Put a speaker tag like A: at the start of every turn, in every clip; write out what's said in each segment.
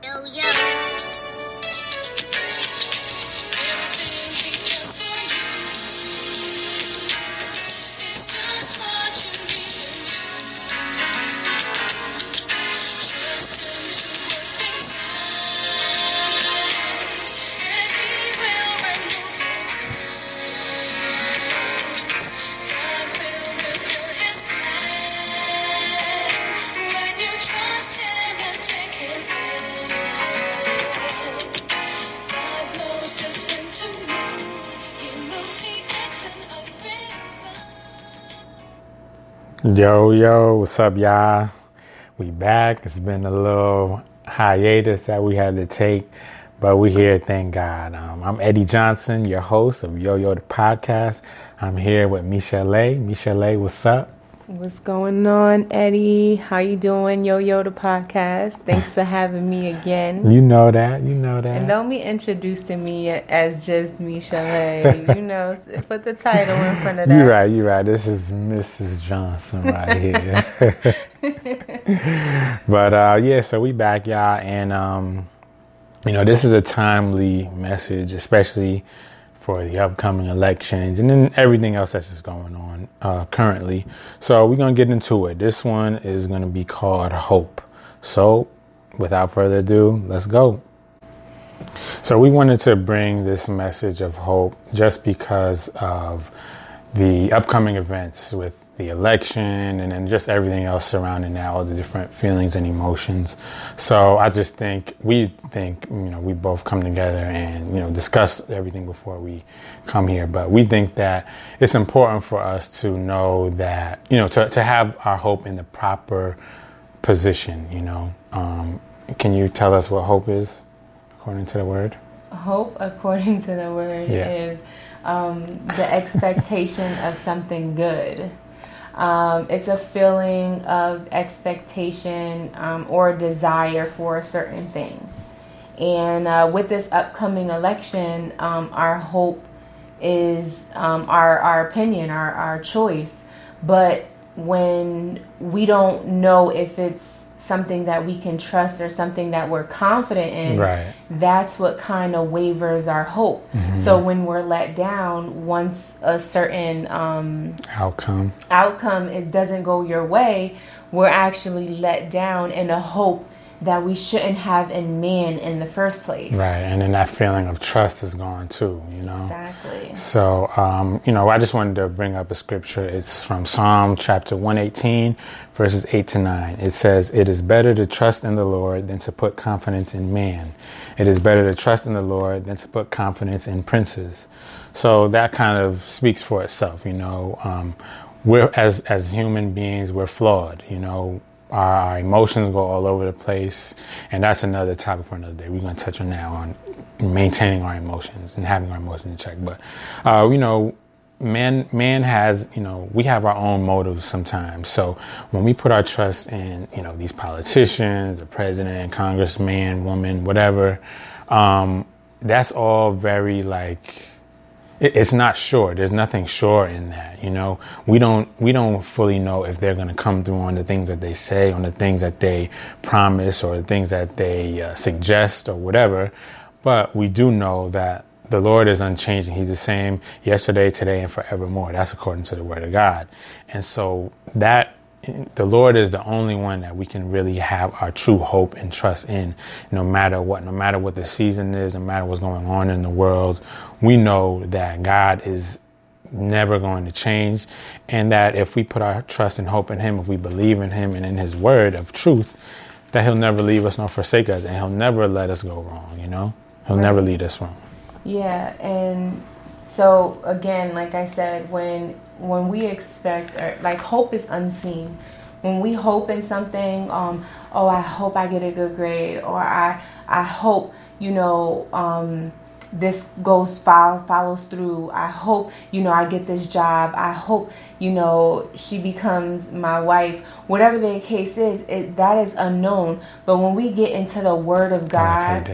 A: Oh, yo, yo.
B: Yo, yo, what's up, y'all? We back. It's been a little hiatus that we had to take, but we here, thank God. Um, I'm Eddie Johnson, your host of Yo Yo the Podcast. I'm here with Michelle. Michelle, what's up?
C: What's going on, Eddie? How you doing, Yo Yo the podcast? Thanks for having me again.
B: You know that, you know that.
C: And don't be introducing me as just Michelle. you know, put the title in front of that.
B: You're right, you're right. This is Mrs. Johnson right here. but uh, yeah, so we back, y'all, and um, you know, this is a timely message, especially for the upcoming elections and then everything else that's just going on uh, currently. So we're going to get into it. This one is going to be called Hope. So without further ado, let's go. So we wanted to bring this message of hope just because of the upcoming events with the election and then just everything else surrounding that, all the different feelings and emotions. So I just think we think you know we both come together and you know discuss everything before we come here. But we think that it's important for us to know that you know to to have our hope in the proper position. You know, um, can you tell us what hope is according to the word?
C: Hope, according to the word, yeah. is um, the expectation of something good. Um, it's a feeling of expectation um, or desire for a certain thing. And uh, with this upcoming election, um, our hope is um, our, our opinion, our, our choice. But when we don't know if it's something that we can trust or something that we're confident in,
B: right.
C: that's what kind of wavers our hope. Mm-hmm. So when we're let down, once a certain um,
B: outcome
C: outcome it doesn't go your way, we're actually let down in a hope that we shouldn't have in man in the first place.
B: Right, and then that feeling of trust is gone too, you know?
C: Exactly.
B: So, um, you know, I just wanted to bring up a scripture. It's from Psalm chapter 118, verses 8 to 9. It says, It is better to trust in the Lord than to put confidence in man. It is better to trust in the Lord than to put confidence in princes. So that kind of speaks for itself, you know. Um, we're as as human beings, we're flawed, you know our emotions go all over the place, and that's another topic for another day. We're going to touch on now on maintaining our emotions and having our emotions in check. But uh, you know, man, man has you know we have our own motives sometimes. So when we put our trust in you know these politicians, the president, congressman, woman, whatever, um, that's all very like it's not sure. There's nothing sure in that. You know, we don't we don't fully know if they're going to come through on the things that they say, on the things that they promise, or the things that they uh, suggest, or whatever. But we do know that the Lord is unchanging. He's the same yesterday, today, and forevermore. That's according to the Word of God. And so that the Lord is the only one that we can really have our true hope and trust in, no matter what, no matter what the season is, no matter what's going on in the world. We know that God is never going to change, and that if we put our trust and hope in Him, if we believe in Him and in His word of truth, that He'll never leave us nor forsake us, and He'll never let us go wrong, you know? He'll right. never lead us wrong.
C: Yeah, and so again, like I said, when when we expect or like hope is unseen when we hope in something, um, oh, I hope I get a good grade, or I, I hope, you know, um, this goes follow, follows through. I hope, you know, I get this job. I hope, you know, she becomes my wife. Whatever the case is, it, that is unknown. But when we get into the Word of God,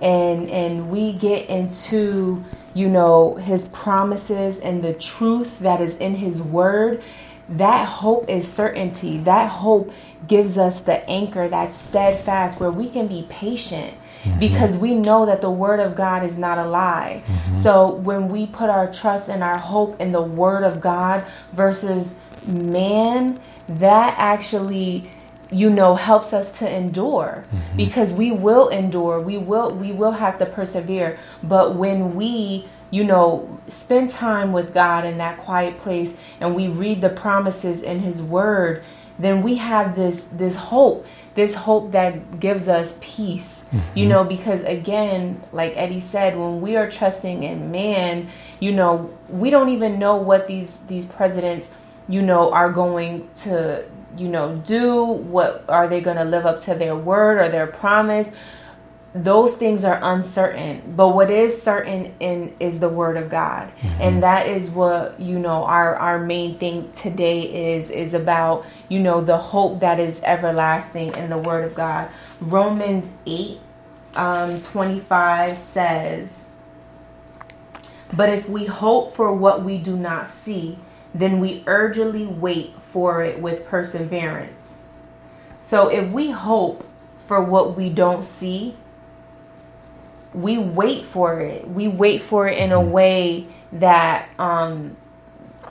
C: and and we get into, you know, His promises and the truth that is in His Word, that hope is certainty. That hope gives us the anchor, that steadfast, where we can be patient mm-hmm. because we know that the word of God is not a lie. Mm-hmm. So when we put our trust and our hope in the word of God versus man, that actually you know helps us to endure. Mm-hmm. because we will endure. We will we will have to persevere. But when we you know spend time with God in that quiet place and we read the promises in his word then we have this this hope. This hope that gives us peace. Mm-hmm. you know because again like eddie said when we are trusting in man you know we don't even know what these these presidents you know are going to you know do what are they going to live up to their word or their promise? Those things are uncertain but what is certain in is the word of god. Mm-hmm. and that is what you know our our main thing today is is about you know the hope that is everlasting in the word of god. Romans 8 um 25 says but if we hope for what we do not see then we urgently wait for it with perseverance so if we hope for what we don't see we wait for it. We wait for it in a way that um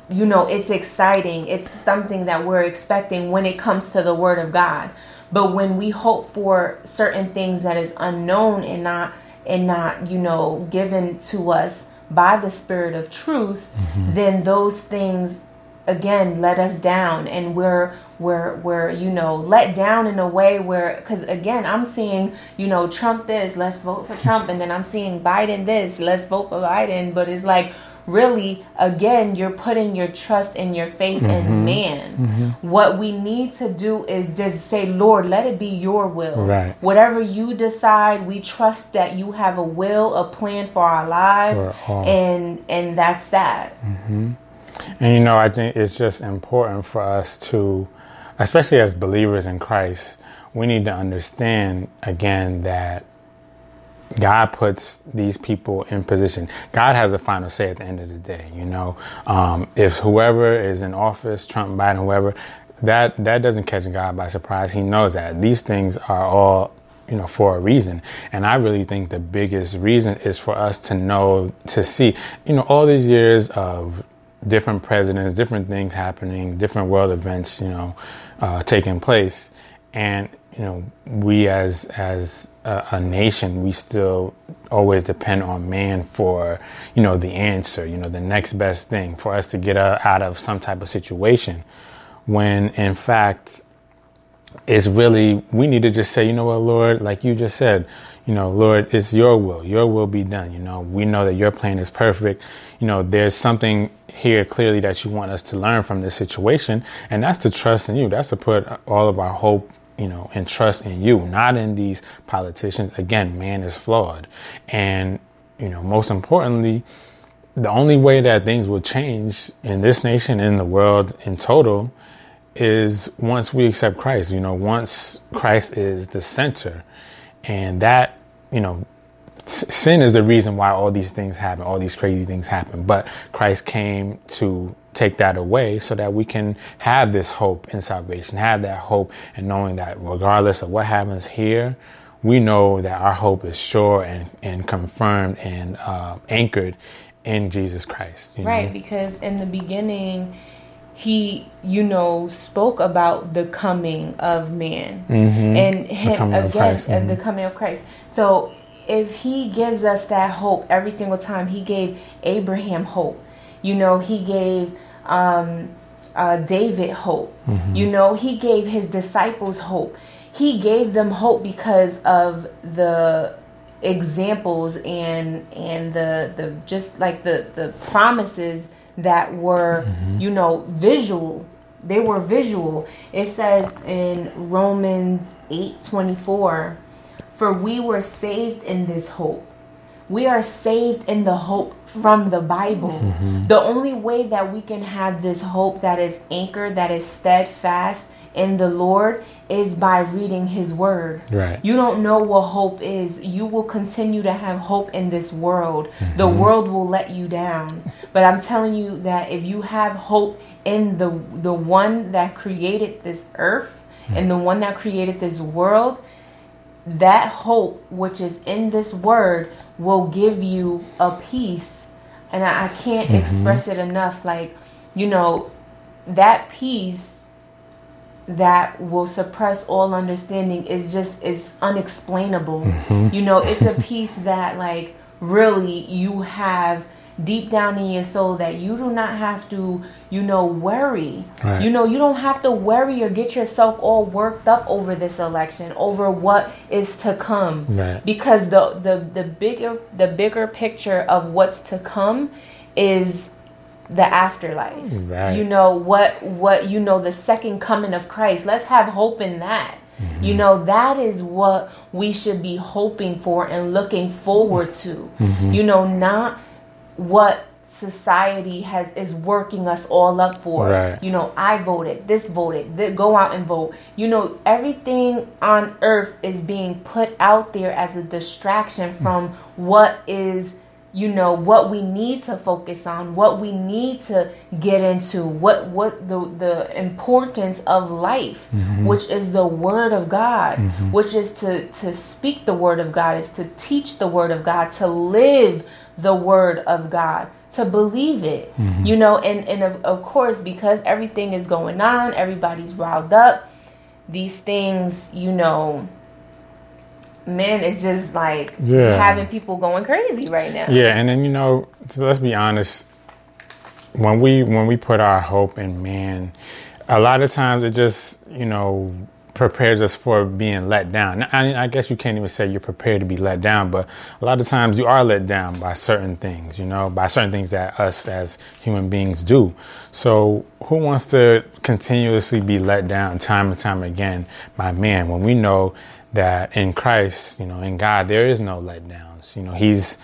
C: you know, it's exciting. It's something that we're expecting when it comes to the word of God. But when we hope for certain things that is unknown and not and not, you know, given to us by the spirit of truth, mm-hmm. then those things again let us down. And we're we're we're you know let down in a way where because again i'm seeing you know trump this let's vote for trump. And then i'm seeing biden this let's vote for biden. But it's like really again you're putting your trust and your faith mm-hmm. in man mm-hmm. what we need to do is just say lord let it be your will
B: right.
C: whatever you decide we trust that you have a will a plan for our lives for and and that's that
B: mm-hmm. And you know, I think it's just important for us to, especially as believers in Christ, we need to understand again that God puts these people in position. God has a final say at the end of the day. You know, um, if whoever is in office, Trump, Biden, whoever, that that doesn't catch God by surprise. He knows that these things are all you know for a reason and i really think the biggest reason is for us to know to see you know all these years of different presidents, different things happening, different world events, you know, uh, taking place, and you know, we as as a, a, nation, we still always depend on man for you know the answer, you know, the next best thing for us to get out of some type of situation, when in fact. It's really, we need to just say, you know what, Lord, like you just said, you know, Lord, it's your will. Your will be done. You know, we know that your plan is perfect. You know, there's something here clearly that you want us to learn from this situation, and that's to trust in you. That's to put all of our hope, you know, and trust in you, not in these politicians. Again, man is flawed, and you know, most importantly, the only way that things will change in this nation, in the world in total, is once we accept Christ. You know, once Christ is the center, and that you know sin is the reason why all these things happen, all these crazy things happen. But Christ came to take that away so that we can have this hope in salvation, have that hope and knowing that regardless of what happens here, we know that our hope is sure and, and confirmed and uh, anchored in Jesus Christ.
C: right, know? because in the beginning, he you know spoke about the coming of man mm-hmm. and him again mm-hmm. the coming of christ so if he gives us that hope every single time he gave abraham hope you know he gave um, uh, david hope mm-hmm. you know he gave his disciples hope he gave them hope because of the examples and and the the just like the the promises that were mm-hmm. you know visual they were visual. It says in Romans 8:24, "For we were saved in this hope." We are saved in the hope from the Bible. Mm-hmm. The only way that we can have this hope that is anchored, that is steadfast in the Lord is by reading his word.
B: Right.
C: You don't know what hope is. You will continue to have hope in this world. Mm-hmm. The world will let you down. But I'm telling you that if you have hope in the the one that created this earth mm-hmm. and the one that created this world, that hope which is in this word will give you a peace and i, I can't mm-hmm. express it enough like you know that peace that will suppress all understanding is just is unexplainable mm-hmm. you know it's a peace that like really you have deep down in your soul that you do not have to, you know, worry. Right. You know, you don't have to worry or get yourself all worked up over this election, over what is to come.
B: Right.
C: Because the the the bigger the bigger picture of what's to come is the afterlife. Right. You know what what you know the second coming of Christ. Let's have hope in that. Mm-hmm. You know, that is what we should be hoping for and looking forward to. Mm-hmm. You know, not what society has is working us all up for.
B: Right.
C: You know, I voted, this voted, th- go out and vote. You know, everything on earth is being put out there as a distraction from mm. what is you know what we need to focus on what we need to get into what what the the importance of life mm-hmm. which is the word of god mm-hmm. which is to to speak the word of god is to teach the word of god to live the word of God, to believe it. Mm-hmm. You know, and, and of, of course, because everything is going on, everybody's riled up, these things, you know, man, it's just like yeah. having people going crazy right now.
B: Yeah, and then you know, so let's be honest. When we when we put our hope in man, a lot of times it just you know prepares us for being let down. I, I, guess you can't even say you're prepared to be let down, but a lot of times you are let down by certain things, you know, by certain things that us as human beings do. So who wants to continuously be let down time and time again by man when we know that in Christ, you know, in God, there is no letdowns. You know, He's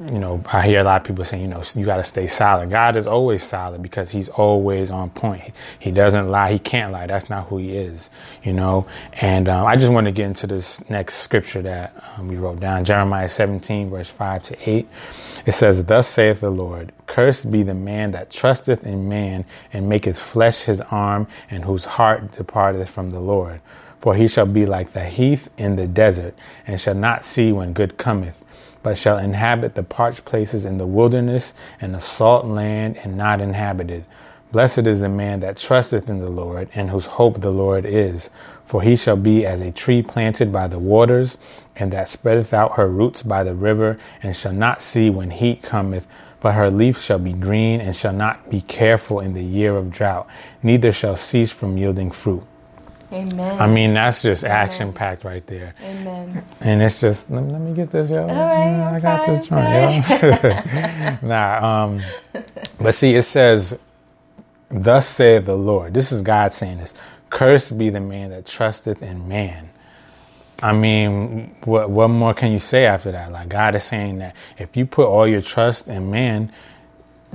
B: you know, I hear a lot of people saying, you know, you got to stay solid. God is always solid because He's always on point. He doesn't lie. He can't lie. That's not who He is, you know. And um, I just want to get into this next scripture that um, we wrote down, Jeremiah 17, verse 5 to 8. It says, Thus saith the Lord, Cursed be the man that trusteth in man and maketh flesh his arm, and whose heart departeth from the Lord. For he shall be like the heath in the desert, and shall not see when good cometh but shall inhabit the parched places in the wilderness and the salt land and not inhabited. Blessed is the man that trusteth in the Lord, and whose hope the Lord is. For he shall be as a tree planted by the waters, and that spreadeth out her roots by the river, and shall not see when heat cometh, but her leaf shall be green, and shall not be careful in the year of drought, neither shall cease from yielding fruit.
C: Amen. I
B: mean, that's just action packed right there.
C: Amen.
B: And it's just let me, let me get this, yo.
C: All right,
B: I got sorry, this joint, yo. nah, um, but see, it says, "Thus saith the Lord." This is God saying this. Cursed be the man that trusteth in man. I mean, what what more can you say after that? Like God is saying that if you put all your trust in man,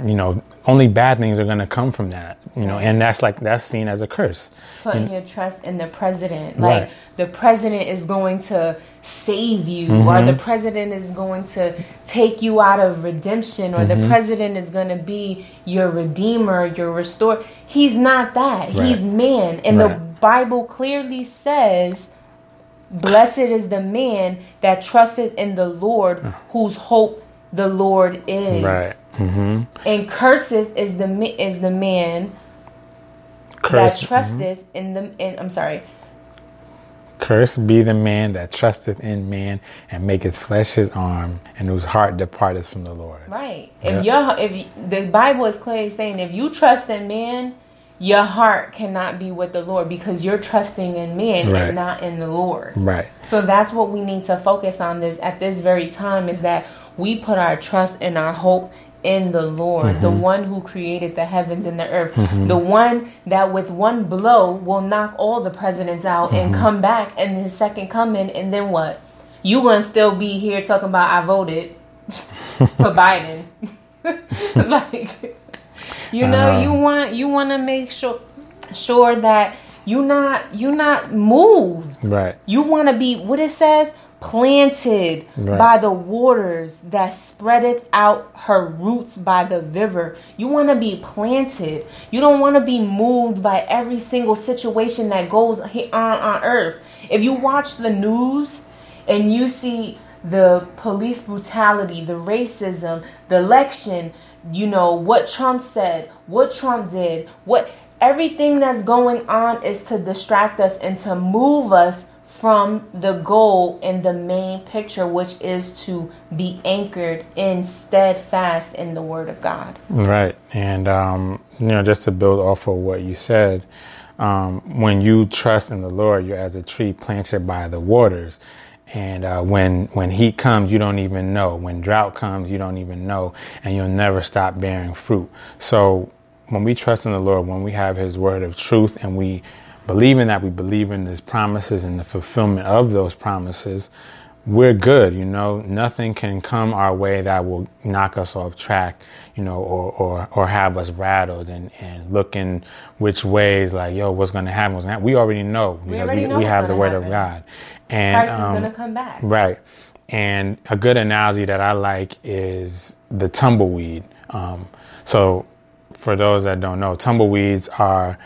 B: you know, only bad things are going to come from that, you know, and that's like, that's seen as a curse.
C: Putting know? your trust in the president. Like, right. the president is going to save you, mm-hmm. or the president is going to take you out of redemption, or mm-hmm. the president is going to be your redeemer, your restorer. He's not that. Right. He's man. And right. the Bible clearly says, Blessed is the man that trusted in the Lord, whose hope the Lord is.
B: Right. Mm-hmm.
C: And curseth is the is the man that trusteth mm-hmm. in the. In, I'm sorry.
B: Cursed be the man that trusteth in man and maketh flesh his arm, and whose heart departeth from the Lord.
C: Right. If your if you, the Bible is clearly saying, if you trust in man, your heart cannot be with the Lord because you're trusting in man right. and not in the Lord.
B: Right.
C: So that's what we need to focus on this at this very time is that we put our trust and our hope in the Lord, mm-hmm. the one who created the heavens and the earth, mm-hmm. the one that with one blow will knock all the presidents out mm-hmm. and come back and his second coming, and then what? You gonna still be here talking about I voted for Biden? like, you know, uh, you want you want to make sure sure that you not you not moved.
B: Right.
C: You want to be what it says planted right. by the waters that spreadeth out her roots by the river. You want to be planted. You don't want to be moved by every single situation that goes on on earth. If you watch the news and you see the police brutality, the racism, the election, you know, what Trump said, what Trump did, what everything that's going on is to distract us and to move us from the goal and the main picture, which is to be anchored in steadfast in the Word of God.
B: Right. And, um, you know, just to build off of what you said, um, when you trust in the Lord, you're as a tree planted by the waters. And uh, when when heat comes, you don't even know. When drought comes, you don't even know, and you'll never stop bearing fruit. So when we trust in the Lord, when we have His word of truth, and we believing that we believe in his promises and the fulfillment of those promises, we're good, you know, nothing can come our way that will knock us off track, you know, or, or, or have us rattled and, and looking which ways like, yo, what's going to happen? What's gonna happen? We already know
C: because we, already we, know
B: we have the word
C: happen.
B: of God.
C: And Christ um, is going to come back.
B: Right. And a good analogy that I like is the tumbleweed. Um, so for those that don't know, tumbleweeds are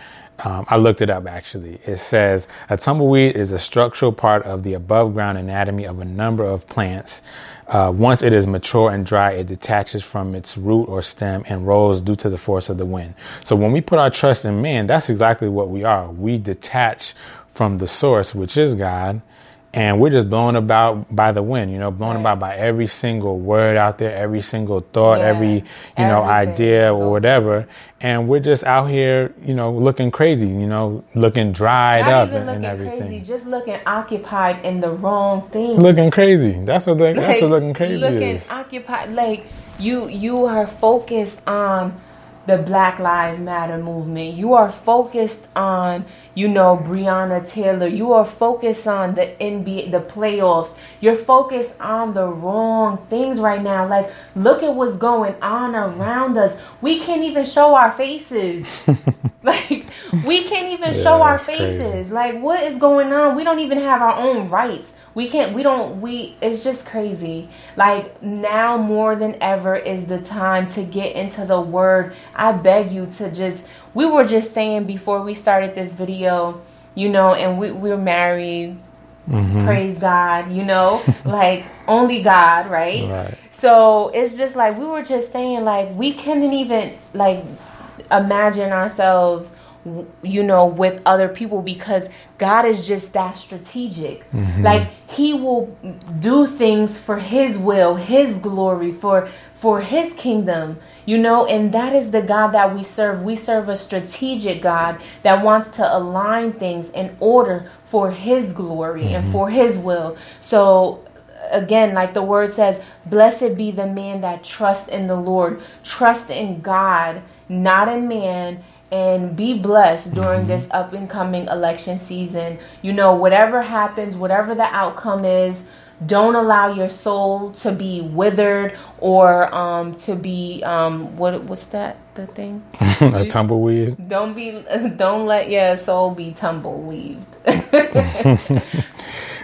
B: um, I looked it up actually. It says a tumbleweed is a structural part of the above ground anatomy of a number of plants. Uh, once it is mature and dry, it detaches from its root or stem and rolls due to the force of the wind. So when we put our trust in man, that's exactly what we are. We detach from the source, which is God, and we're just blown about by the wind, you know, blown right. about by every single word out there, every single thought, yeah. every, you Everything. know, idea or whatever. And we're just out here, you know, looking crazy, you know, looking dried
C: Not
B: up
C: and,
B: and, everything.
C: Crazy, just looking occupied in the wrong thing.
B: Looking crazy. That's what like, that's what looking crazy
C: looking
B: is.
C: Looking occupied like you you are focused on the Black Lives Matter movement. You are focused on, you know, Breonna Taylor. You are focused on the NBA, the playoffs. You're focused on the wrong things right now. Like, look at what's going on around us. We can't even show our faces. like, we can't even yeah, show our faces. Crazy. Like, what is going on? We don't even have our own rights we can't we don't we it's just crazy like now more than ever is the time to get into the word i beg you to just we were just saying before we started this video you know and we, we're married mm-hmm. praise god you know like only god right?
B: right
C: so it's just like we were just saying like we couldn't even like imagine ourselves you know with other people because God is just that strategic. Mm-hmm. like he will do things for his will his glory for for his kingdom you know? And that is the God that we serve. We serve a strategic God that wants to align things in order for his glory mm-hmm. and for his will. So again like the word says blessed be the man that trusts in the Lord. Trust in God not in man and be blessed during mm-hmm. this up and coming election season. You know, whatever happens, whatever the outcome is, don't allow your soul to be withered or um, to be um, what what's that the thing
B: a tumbleweed
C: don't be don't let your soul be tumbleweed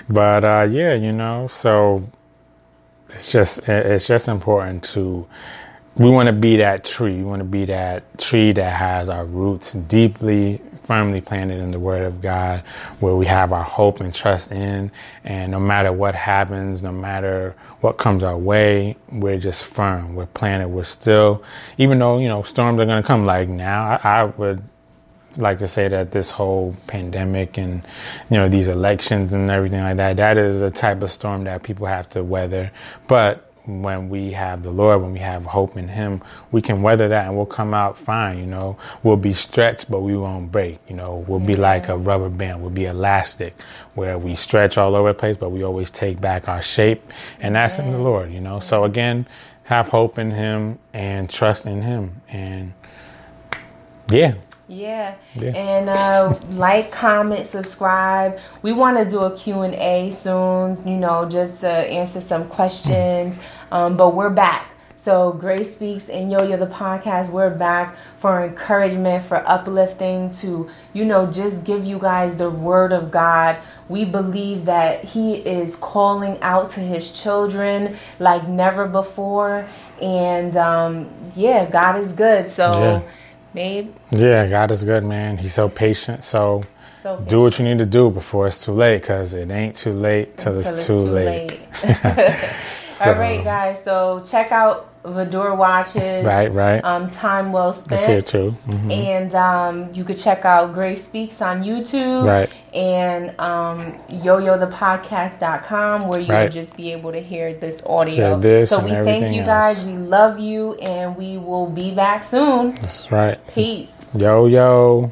B: but uh, yeah you know so it's just it's just important to we want to be that tree. We want to be that tree that has our roots deeply, firmly planted in the Word of God, where we have our hope and trust in. And no matter what happens, no matter what comes our way, we're just firm. We're planted. We're still, even though, you know, storms are going to come like now, I, I would like to say that this whole pandemic and you know these elections and everything like that that is a type of storm that people have to weather but when we have the Lord, when we have hope in Him, we can weather that and we'll come out fine. You know, we'll be stretched, but we won't break. You know, we'll be like a rubber band, we'll be elastic, where we stretch all over the place, but we always take back our shape. And that's in the Lord, you know. So again, have hope in Him and trust in Him. And yeah.
C: Yeah. yeah. And uh, like, comment, subscribe. We want to do a Q&A soon, you know, just to answer some questions. Um, but we're back. So Grace Speaks and Yo Yo the podcast, we're back for encouragement, for uplifting, to, you know, just give you guys the word of God. We believe that He is calling out to His children like never before. And um, yeah, God is good. So yeah
B: babe. Yeah, God is good, man. He's so patient. So, so patient. do what you need to do before it's too late, because it ain't too late till it's, it's, too, too late. late.
C: so. All right, guys. So check out Vador watches.
B: Right, right.
C: Um, time well spent.
B: It's here too.
C: Mm-hmm. And um, you could check out Grace Speaks on YouTube.
B: Right.
C: And um, yoyothepodcast.com where you right. will just be able to hear this audio.
B: This
C: so we thank you guys.
B: Else.
C: We love you, and we will be back soon.
B: That's right.
C: Peace.
B: Yo yo.